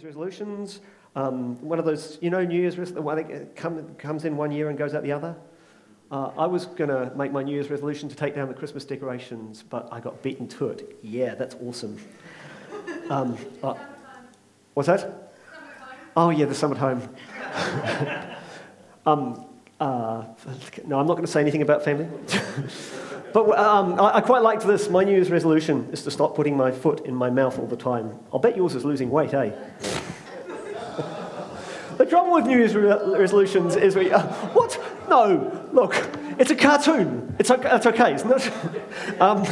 Year's resolutions. Um, one of those, you know, New Year's the one that come, comes in one year and goes out the other. Uh, I was going to make my New Year's resolution to take down the Christmas decorations, but I got beaten to it. Yeah, that's awesome. Um, uh, what's that? Oh, yeah, the sum at home. um, uh, no, I'm not going to say anything about family. but um, I, I, quite liked this. My New Year's resolution is to stop putting my foot in my mouth all the time. I'll bet yours is losing weight, eh? the trouble with New Year's re- resolutions is we. Uh, what? No, look, it's a cartoon. It's, okay, it's okay, isn't it? um,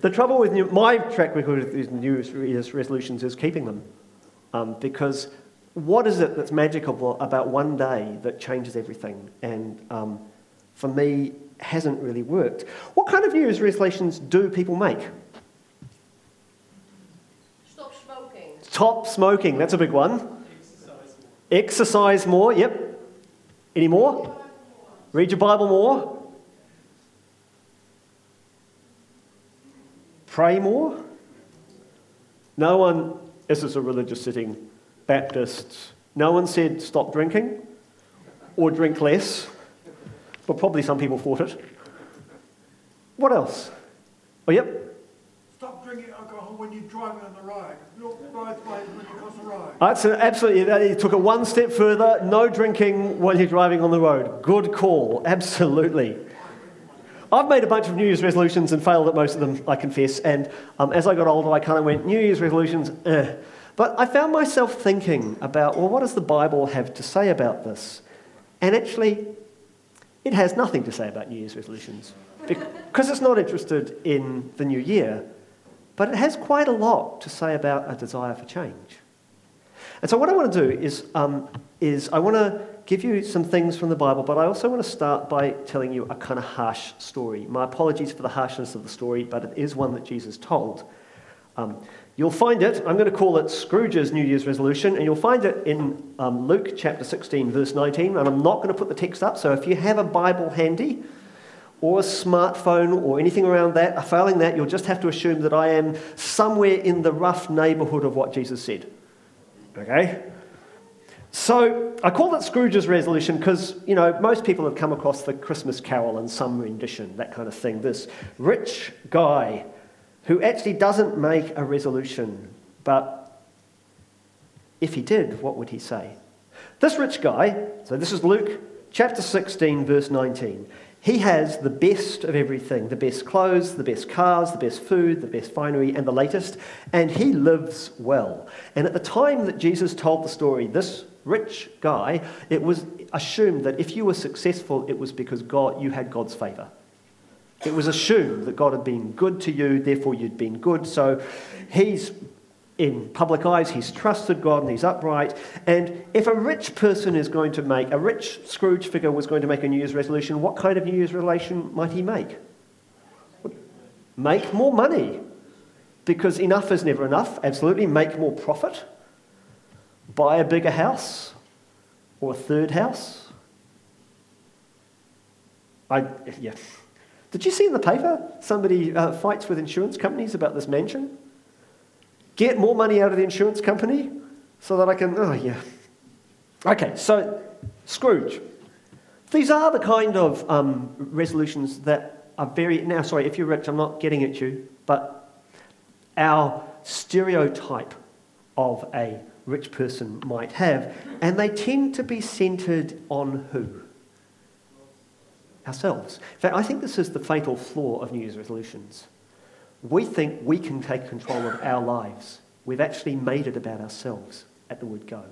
the trouble with new, my track record with these New Year's resolutions is keeping them. Um, because what is it that's magical about one day that changes everything? And um, for me, hasn't really worked. What kind of New Year's resolutions do people make? Stop smoking. Stop smoking, that's a big one. Exercise more. Exercise more, yep. Any more? Read your Bible more. Pray more. No one, this is a religious setting, Baptists, no one said stop drinking or drink less, but probably some people fought it. What else? Oh, yep. Stop drinking alcohol when you're driving on the road. Look both ways when you cross the road. That's an, absolutely. He took it one step further. No drinking while you're driving on the road. Good call. Absolutely. I've made a bunch of New Year's resolutions and failed at most of them, I confess. And um, as I got older, I kind of went, New Year's resolutions, eh. But I found myself thinking about, well, what does the Bible have to say about this? And actually, it has nothing to say about New Year's resolutions because it's not interested in the new year. But it has quite a lot to say about a desire for change. And so, what I want to do is, um, is I want to give you some things from the Bible, but I also want to start by telling you a kind of harsh story. My apologies for the harshness of the story, but it is one that Jesus told. Um, You'll find it, I'm going to call it Scrooge's New Year's resolution, and you'll find it in um, Luke chapter 16, verse 19. And I'm not going to put the text up, so if you have a Bible handy, or a smartphone, or anything around that, failing that, you'll just have to assume that I am somewhere in the rough neighborhood of what Jesus said. Okay? So I call it Scrooge's resolution because, you know, most people have come across the Christmas carol in some rendition, that kind of thing. This rich guy who actually doesn't make a resolution, but if he did, what would he say? This rich guy, so this is Luke chapter 16, verse 19. He has the best of everything the best clothes, the best cars, the best food, the best finery, and the latest, and he lives well. And at the time that Jesus told the story, this rich guy, it was assumed that if you were successful, it was because God, you had God's favor. It was assumed that God had been good to you, therefore you'd been good. So he's in public eyes, he's trusted God and he's upright. And if a rich person is going to make, a rich Scrooge figure was going to make a New Year's resolution, what kind of New Year's resolution might he make? Make more money. Because enough is never enough. Absolutely. Make more profit. Buy a bigger house or a third house. I, yeah. Did you see in the paper somebody uh, fights with insurance companies about this mansion? Get more money out of the insurance company so that I can. Oh, yeah. Okay, so Scrooge. These are the kind of um, resolutions that are very. Now, sorry, if you're rich, I'm not getting at you, but our stereotype of a rich person might have, and they tend to be centered on who? Ourselves. In fact, I think this is the fatal flaw of New Year's resolutions. We think we can take control of our lives. We've actually made it about ourselves at the word go.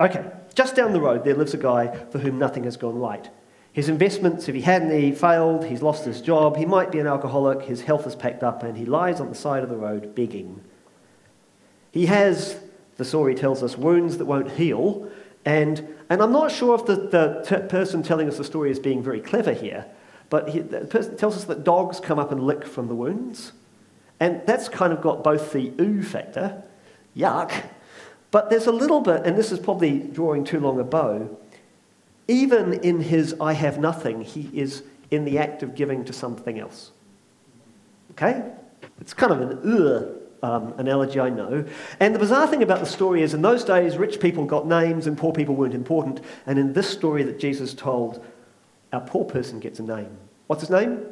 Okay, just down the road, there lives a guy for whom nothing has gone right. His investments, if he hadn't, he failed, he's lost his job, he might be an alcoholic, his health is packed up, and he lies on the side of the road begging. He has, the story tells us, wounds that won't heal, and, and I'm not sure if the, the t- person telling us the story is being very clever here, but he, the person tells us that dogs come up and lick from the wounds. And that's kind of got both the ooh factor, yuck, but there's a little bit, and this is probably drawing too long a bow, even in his I have nothing, he is in the act of giving to something else. Okay? It's kind of an ugh um, analogy I know. And the bizarre thing about the story is, in those days, rich people got names and poor people weren't important. And in this story that Jesus told, our poor person gets a name. What's his name?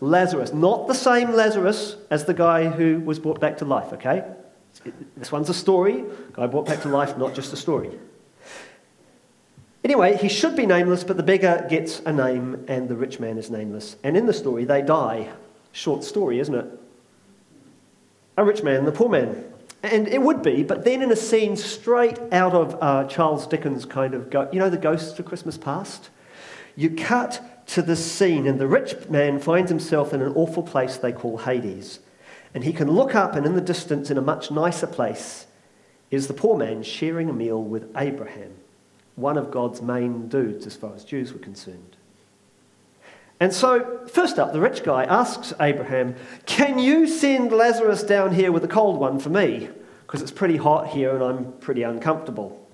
Lazarus. Not the same Lazarus as the guy who was brought back to life, okay? This one's a story. Guy brought back to life, not just a story. Anyway, he should be nameless, but the beggar gets a name and the rich man is nameless. And in the story, they die. Short story, isn't it? A rich man and the poor man. And it would be, but then in a scene straight out of uh, Charles Dickens' kind of, go- you know, the Ghosts of Christmas Past? You cut to the scene, and the rich man finds himself in an awful place they call Hades. And he can look up, and in the distance, in a much nicer place, is the poor man sharing a meal with Abraham one of God's main dudes as far as Jews were concerned. And so, first up, the rich guy asks Abraham, Can you send Lazarus down here with a cold one for me? Because it's pretty hot here and I'm pretty uncomfortable.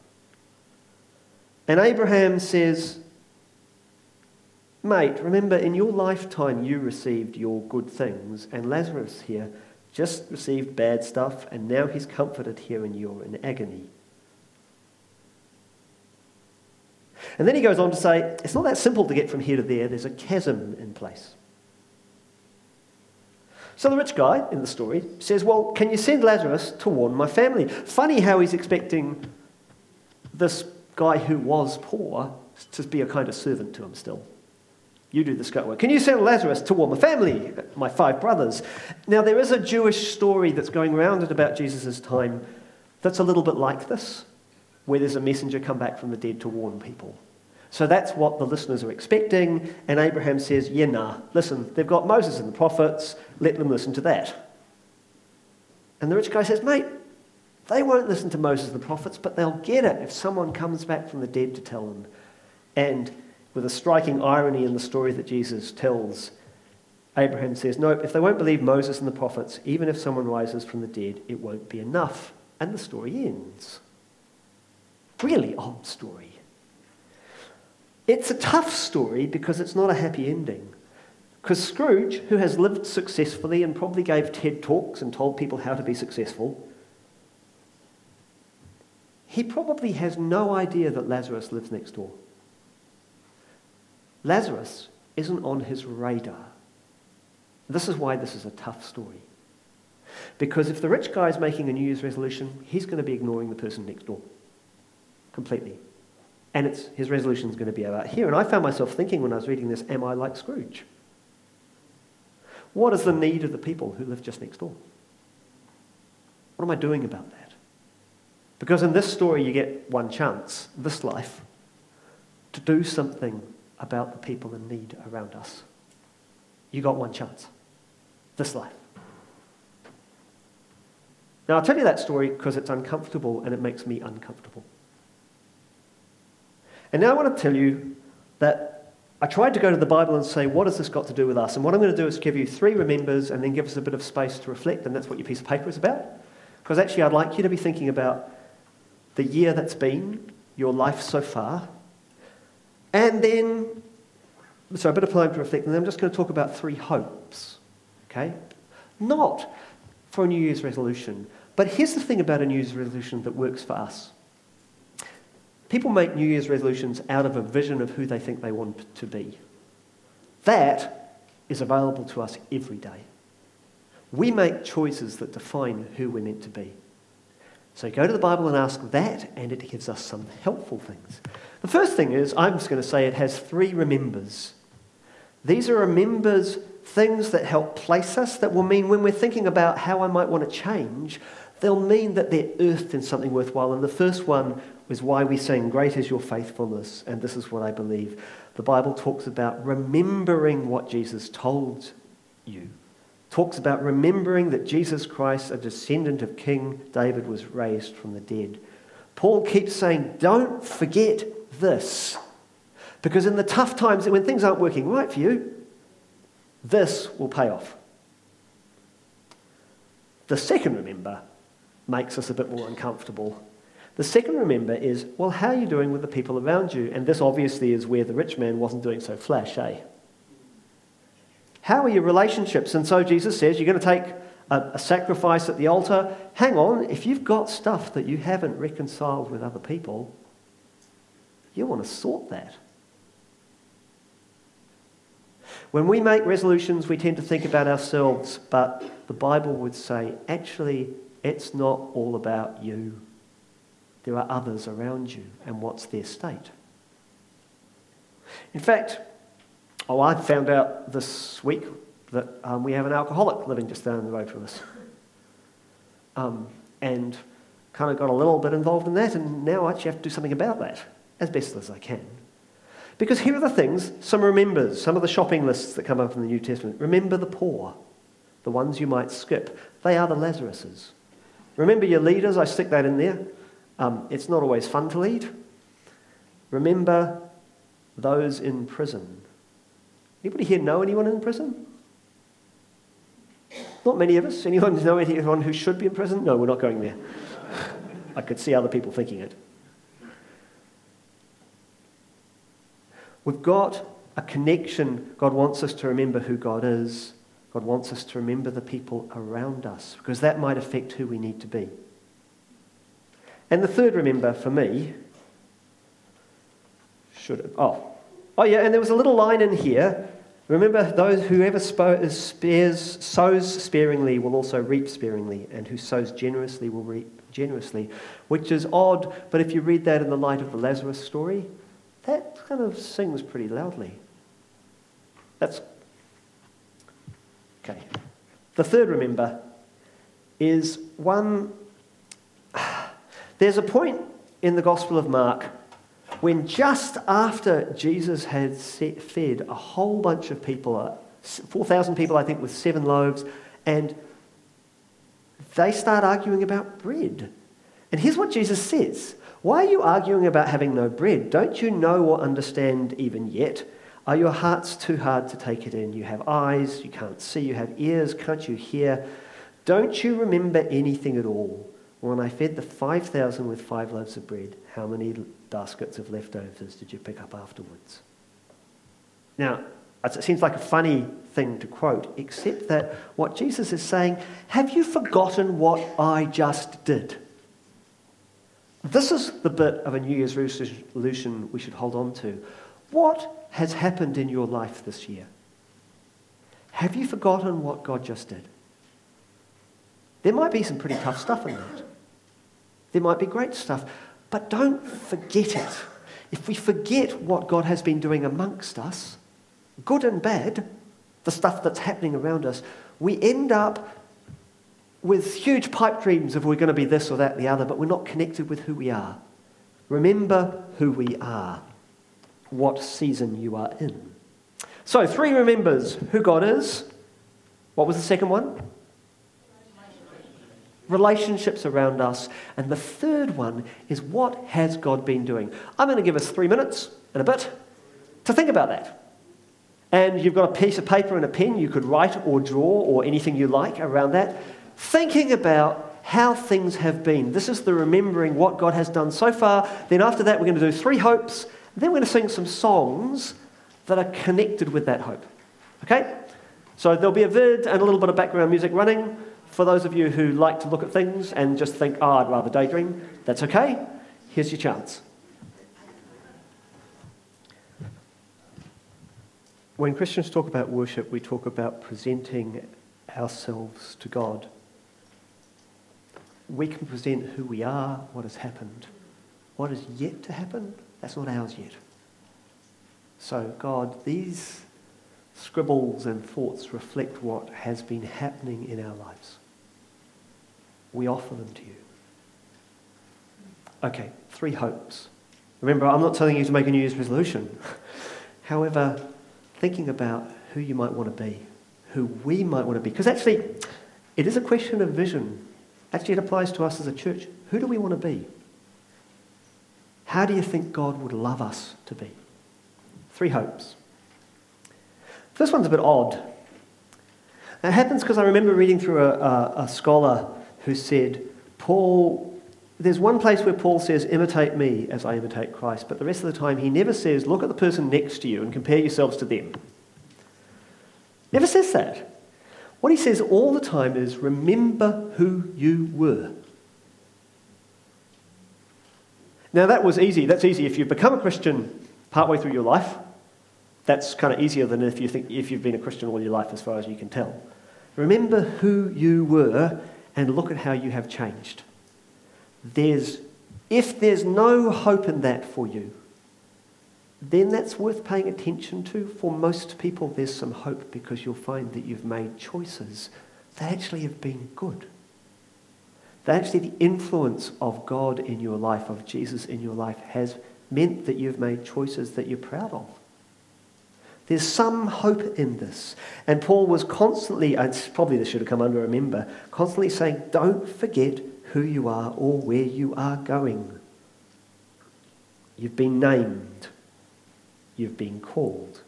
And Abraham says, Mate, remember in your lifetime you received your good things, and Lazarus here just received bad stuff, and now he's comforted here and you're in agony. And then he goes on to say, it's not that simple to get from here to there, there's a chasm in place. So the rich guy in the story says, Well, can you send Lazarus to warn my family? Funny how he's expecting this guy who was poor to be a kind of servant to him still. You do the scout work. Can you send Lazarus to warn my family, my five brothers? Now, there is a Jewish story that's going around at about Jesus' time that's a little bit like this where there's a messenger come back from the dead to warn people. So that's what the listeners are expecting. And Abraham says, Yeah, nah, listen, they've got Moses and the prophets, let them listen to that. And the rich guy says, Mate, they won't listen to Moses and the prophets, but they'll get it if someone comes back from the dead to tell them. And with a striking irony in the story that Jesus tells, Abraham says, Nope, if they won't believe Moses and the prophets, even if someone rises from the dead, it won't be enough. And the story ends really odd story. It's a tough story because it's not a happy ending. Because Scrooge, who has lived successfully and probably gave TED Talks and told people how to be successful, he probably has no idea that Lazarus lives next door. Lazarus isn't on his radar. This is why this is a tough story. Because if the rich guy is making a New Year's resolution, he's going to be ignoring the person next door completely. And it's, his resolution is going to be about here. And I found myself thinking when I was reading this, am I like Scrooge? What is the need of the people who live just next door? What am I doing about that? Because in this story, you get one chance, this life, to do something about the people in need around us. You got one chance, this life. Now, I'll tell you that story because it's uncomfortable and it makes me uncomfortable. And now I want to tell you that I tried to go to the Bible and say, what has this got to do with us? And what I'm going to do is give you three remembers and then give us a bit of space to reflect, and that's what your piece of paper is about. Because actually, I'd like you to be thinking about the year that's been, your life so far, and then, so a bit of time to reflect, and then I'm just going to talk about three hopes, okay? Not for a New Year's resolution, but here's the thing about a New Year's resolution that works for us. People make New Year's resolutions out of a vision of who they think they want to be. That is available to us every day. We make choices that define who we're meant to be. So go to the Bible and ask that, and it gives us some helpful things. The first thing is, I'm just going to say it has three remembers. These are remembers, things that help place us, that will mean when we're thinking about how I might want to change, they'll mean that they're earthed in something worthwhile. And the first one is why we sing, Great is your faithfulness, and this is what I believe. The Bible talks about remembering what Jesus told you. Talks about remembering that Jesus Christ, a descendant of King David, was raised from the dead. Paul keeps saying, Don't forget this. Because in the tough times, when things aren't working right for you, this will pay off. The second remember makes us a bit more uncomfortable the second remember is, well, how are you doing with the people around you? And this obviously is where the rich man wasn't doing so flash, eh? How are your relationships? And so Jesus says, you're going to take a, a sacrifice at the altar. Hang on, if you've got stuff that you haven't reconciled with other people, you want to sort that. When we make resolutions, we tend to think about ourselves, but the Bible would say, actually, it's not all about you. There are others around you, and what's their state? In fact, oh, I found out this week that um, we have an alcoholic living just down the road from us. Um, and kind of got a little bit involved in that, and now I actually have to do something about that as best as I can. Because here are the things some remembers, some of the shopping lists that come up in the New Testament. Remember the poor, the ones you might skip. They are the Lazaruses. Remember your leaders, I stick that in there. Um, it's not always fun to lead. Remember those in prison. Anybody here know anyone in prison? Not many of us. Anyone know anyone who should be in prison? No, we're not going there. I could see other people thinking it. We've got a connection. God wants us to remember who God is. God wants us to remember the people around us because that might affect who we need to be. And the third remember for me should oh oh yeah and there was a little line in here remember those whoever spares sows sparingly will also reap sparingly and who sows generously will reap generously which is odd but if you read that in the light of the Lazarus story that kind of sings pretty loudly. That's okay. The third, remember, is one. There's a point in the Gospel of Mark when just after Jesus had fed a whole bunch of people, uh, 4,000 people, I think, with seven loaves, and they start arguing about bread. And here's what Jesus says why are you arguing about having no bread? Don't you know or understand even yet? Are your hearts too hard to take it in? You have eyes, you can't see, you have ears, can't you hear? Don't you remember anything at all? When I fed the 5,000 with five loaves of bread, how many baskets of leftovers did you pick up afterwards? Now, it seems like a funny thing to quote, except that what Jesus is saying, have you forgotten what I just did? This is the bit of a New Year's resolution we should hold on to. What has happened in your life this year? Have you forgotten what God just did? There might be some pretty tough stuff in that. There might be great stuff, but don't forget it. If we forget what God has been doing amongst us, good and bad, the stuff that's happening around us, we end up with huge pipe dreams of we're going to be this or that, or the other, but we're not connected with who we are. Remember who we are, what season you are in. So, three remembers who God is. What was the second one? Relationships around us. And the third one is what has God been doing? I'm going to give us three minutes and a bit to think about that. And you've got a piece of paper and a pen. You could write or draw or anything you like around that thinking about how things have been. This is the remembering what God has done so far. Then, after that, we're going to do three hopes. Then, we're going to sing some songs that are connected with that hope. Okay? So, there'll be a vid and a little bit of background music running. For those of you who like to look at things and just think, oh, I'd rather daydream, that's okay. Here's your chance. When Christians talk about worship, we talk about presenting ourselves to God we can present who we are, what has happened. What is yet to happen, that's not ours yet. So, God, these scribbles and thoughts reflect what has been happening in our lives. We offer them to you. Okay, three hopes. Remember, I'm not telling you to make a New Year's resolution. However, thinking about who you might want to be, who we might want to be, because actually, it is a question of vision Actually, it applies to us as a church. Who do we want to be? How do you think God would love us to be? Three hopes. First one's a bit odd. It happens because I remember reading through a, a, a scholar who said, Paul, there's one place where Paul says, imitate me as I imitate Christ, but the rest of the time he never says, look at the person next to you and compare yourselves to them. Never says that. What he says all the time is remember who you were. Now, that was easy. That's easy. If you've become a Christian partway through your life, that's kind of easier than if, you think, if you've been a Christian all your life, as far as you can tell. Remember who you were and look at how you have changed. There's, if there's no hope in that for you, then that's worth paying attention to. For most people, there's some hope because you'll find that you've made choices that actually have been good. That actually the influence of God in your life, of Jesus in your life, has meant that you've made choices that you're proud of. There's some hope in this. And Paul was constantly, and probably this should have come under a member, constantly saying, don't forget who you are or where you are going. You've been named. You've been called.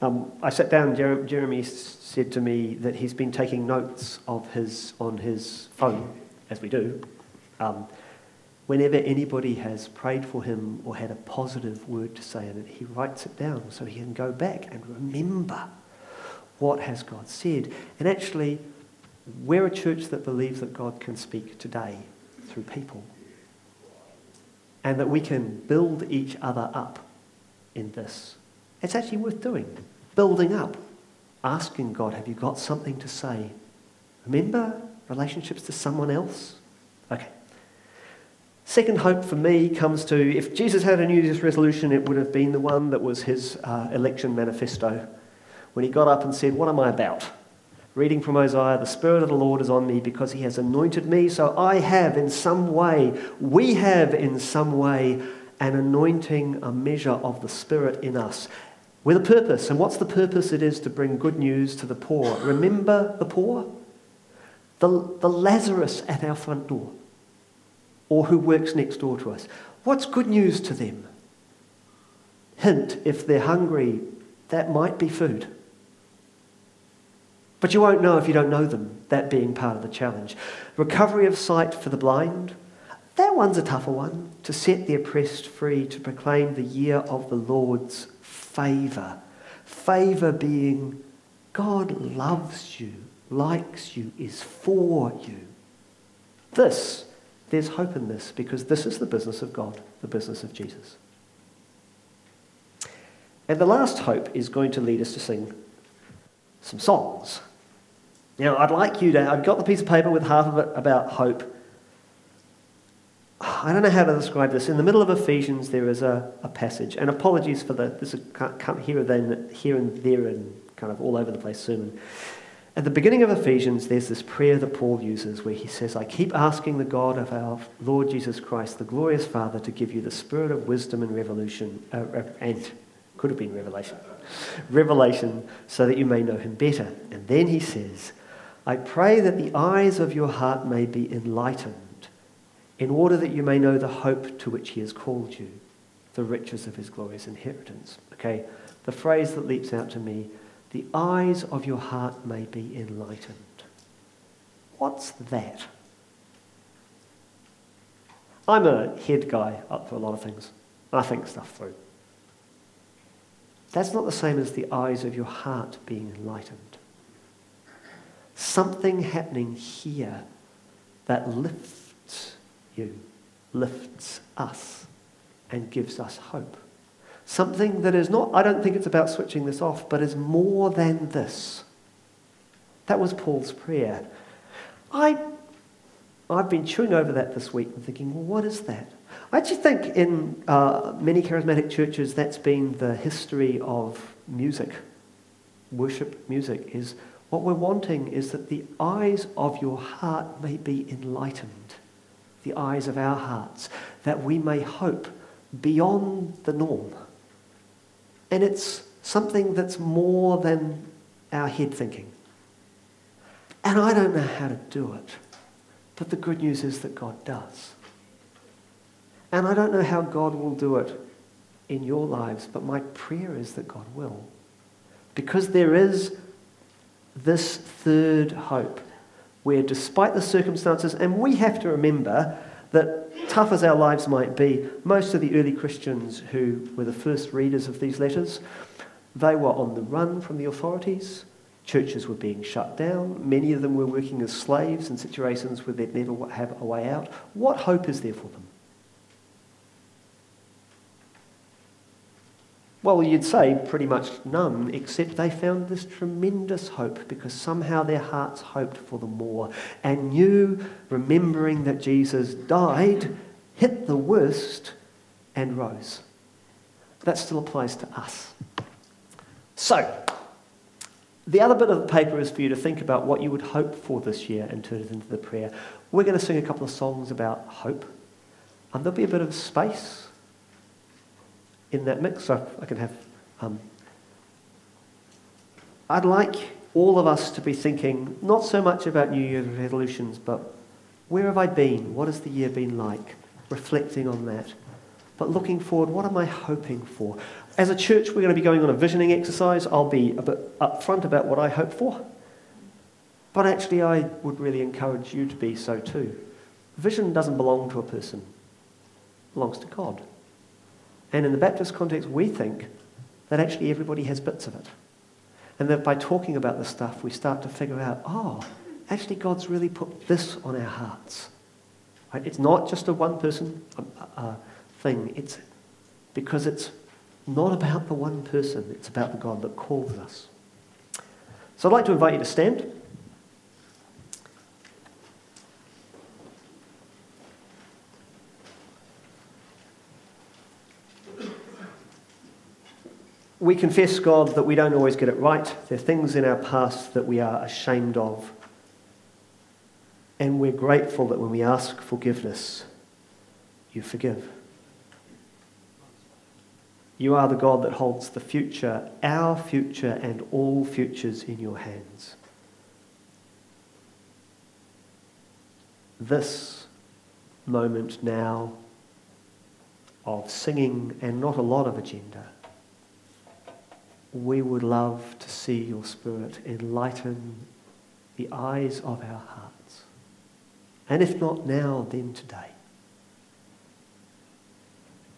Um, I sat down, Jer- Jeremy said to me that he's been taking notes of his, on his phone, as we do, um, whenever anybody has prayed for him or had a positive word to say in it, he writes it down so he can go back and remember what has God said. And actually, we're a church that believes that God can speak today through people and that we can build each other up in this. It's actually worth doing. Building up, asking God, have you got something to say? Remember relationships to someone else? Okay. Second hope for me comes to if Jesus had a New Year's resolution, it would have been the one that was his uh, election manifesto. When he got up and said, What am I about? Reading from Isaiah, the Spirit of the Lord is on me because he has anointed me. So I have in some way, we have in some way, an anointing, a measure of the Spirit in us with a purpose. And what's the purpose? It is to bring good news to the poor. Remember the poor? The, the Lazarus at our front door, or who works next door to us. What's good news to them? Hint if they're hungry, that might be food. But you won't know if you don't know them, that being part of the challenge. Recovery of sight for the blind. That one's a tougher one. To set the oppressed free, to proclaim the year of the Lord's favour. Favour being God loves you, likes you, is for you. This, there's hope in this because this is the business of God, the business of Jesus. And the last hope is going to lead us to sing some songs. Now, I'd like you to, I've got the piece of paper with half of it about hope. I don't know how to describe this. In the middle of Ephesians, there is a, a passage, and apologies for the, this come here and then, here and there, and kind of all over the place sermon. At the beginning of Ephesians, there's this prayer that Paul uses where he says, I keep asking the God of our Lord Jesus Christ, the glorious Father, to give you the spirit of wisdom and revolution, uh, and could have been revelation, revelation, so that you may know him better. And then he says, I pray that the eyes of your heart may be enlightened, in order that you may know the hope to which he has called you, the riches of his glorious inheritance. Okay, the phrase that leaps out to me the eyes of your heart may be enlightened. What's that? I'm a head guy up for a lot of things. I think stuff through. That's not the same as the eyes of your heart being enlightened. Something happening here that lifts you, lifts us, and gives us hope. Something that is not, I don't think it's about switching this off, but is more than this. That was Paul's prayer. I, I've been chewing over that this week and thinking, well, what is that? I actually think in uh, many charismatic churches that's been the history of music. Worship music is what we're wanting is that the eyes of your heart may be enlightened, the eyes of our hearts, that we may hope beyond the norm. And it's something that's more than our head thinking. And I don't know how to do it. But the good news is that God does. And I don't know how God will do it in your lives, but my prayer is that God will. Because there is this third hope where, despite the circumstances, and we have to remember that tough as our lives might be, most of the early Christians who were the first readers of these letters, they were on the run from the authorities. Churches were being shut down. Many of them were working as slaves in situations where they'd never have a way out. What hope is there for them? Well, you'd say pretty much none, except they found this tremendous hope because somehow their hearts hoped for the more and knew, remembering that Jesus died, hit the worst, and rose. That still applies to us. So, the other bit of the paper is for you to think about what you would hope for this year and turn it into the prayer. We're going to sing a couple of songs about hope, and there'll be a bit of space in that mix. So I can have. Um, I'd like all of us to be thinking not so much about New Year's resolutions, but where have I been? What has the year been like? Reflecting on that. But looking forward, what am I hoping for? As a church, we're going to be going on a visioning exercise. I'll be a bit upfront about what I hope for. But actually, I would really encourage you to be so too. Vision doesn't belong to a person, it belongs to God. And in the Baptist context, we think that actually everybody has bits of it. And that by talking about this stuff, we start to figure out, oh, actually God's really put this on our hearts. Right? It's not just a one person uh, uh, thing. It's because it's not about the one person. It's about the God that calls us. So I'd like to invite you to stand. We confess, God, that we don't always get it right. There are things in our past that we are ashamed of. And we're grateful that when we ask forgiveness, you forgive. You are the God that holds the future, our future, and all futures in your hands. This moment now of singing and not a lot of agenda we would love to see your Spirit enlighten the eyes of our hearts. And if not now, then today.